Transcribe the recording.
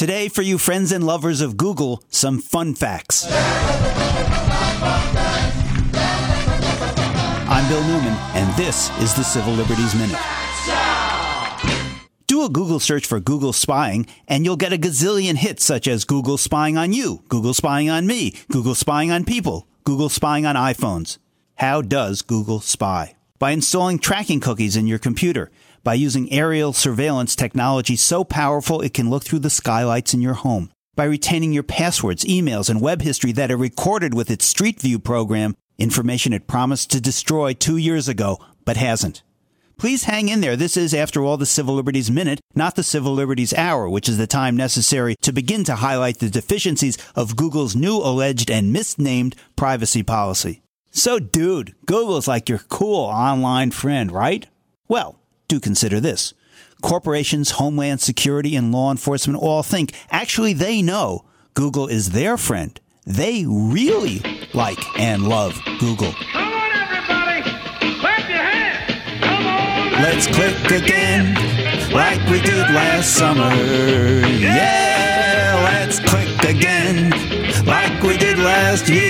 Today, for you friends and lovers of Google, some fun facts. I'm Bill Newman, and this is the Civil Liberties Minute. Do a Google search for Google spying, and you'll get a gazillion hits such as Google spying on you, Google spying on me, Google spying on people, Google spying on iPhones. How does Google spy? By installing tracking cookies in your computer, by using aerial surveillance technology so powerful it can look through the skylights in your home, by retaining your passwords, emails, and web history that are recorded with its Street View program, information it promised to destroy two years ago, but hasn't. Please hang in there. This is, after all, the Civil Liberties Minute, not the Civil Liberties Hour, which is the time necessary to begin to highlight the deficiencies of Google's new alleged and misnamed privacy policy. So, dude, Google's like your cool online friend, right? Well, do consider this. Corporations, Homeland Security, and law enforcement all think, actually, they know Google is their friend. They really like and love Google. Come on, everybody! Clap your hands! Come on! Let's click again, like we did last summer. Yeah, let's click again, like we did last year.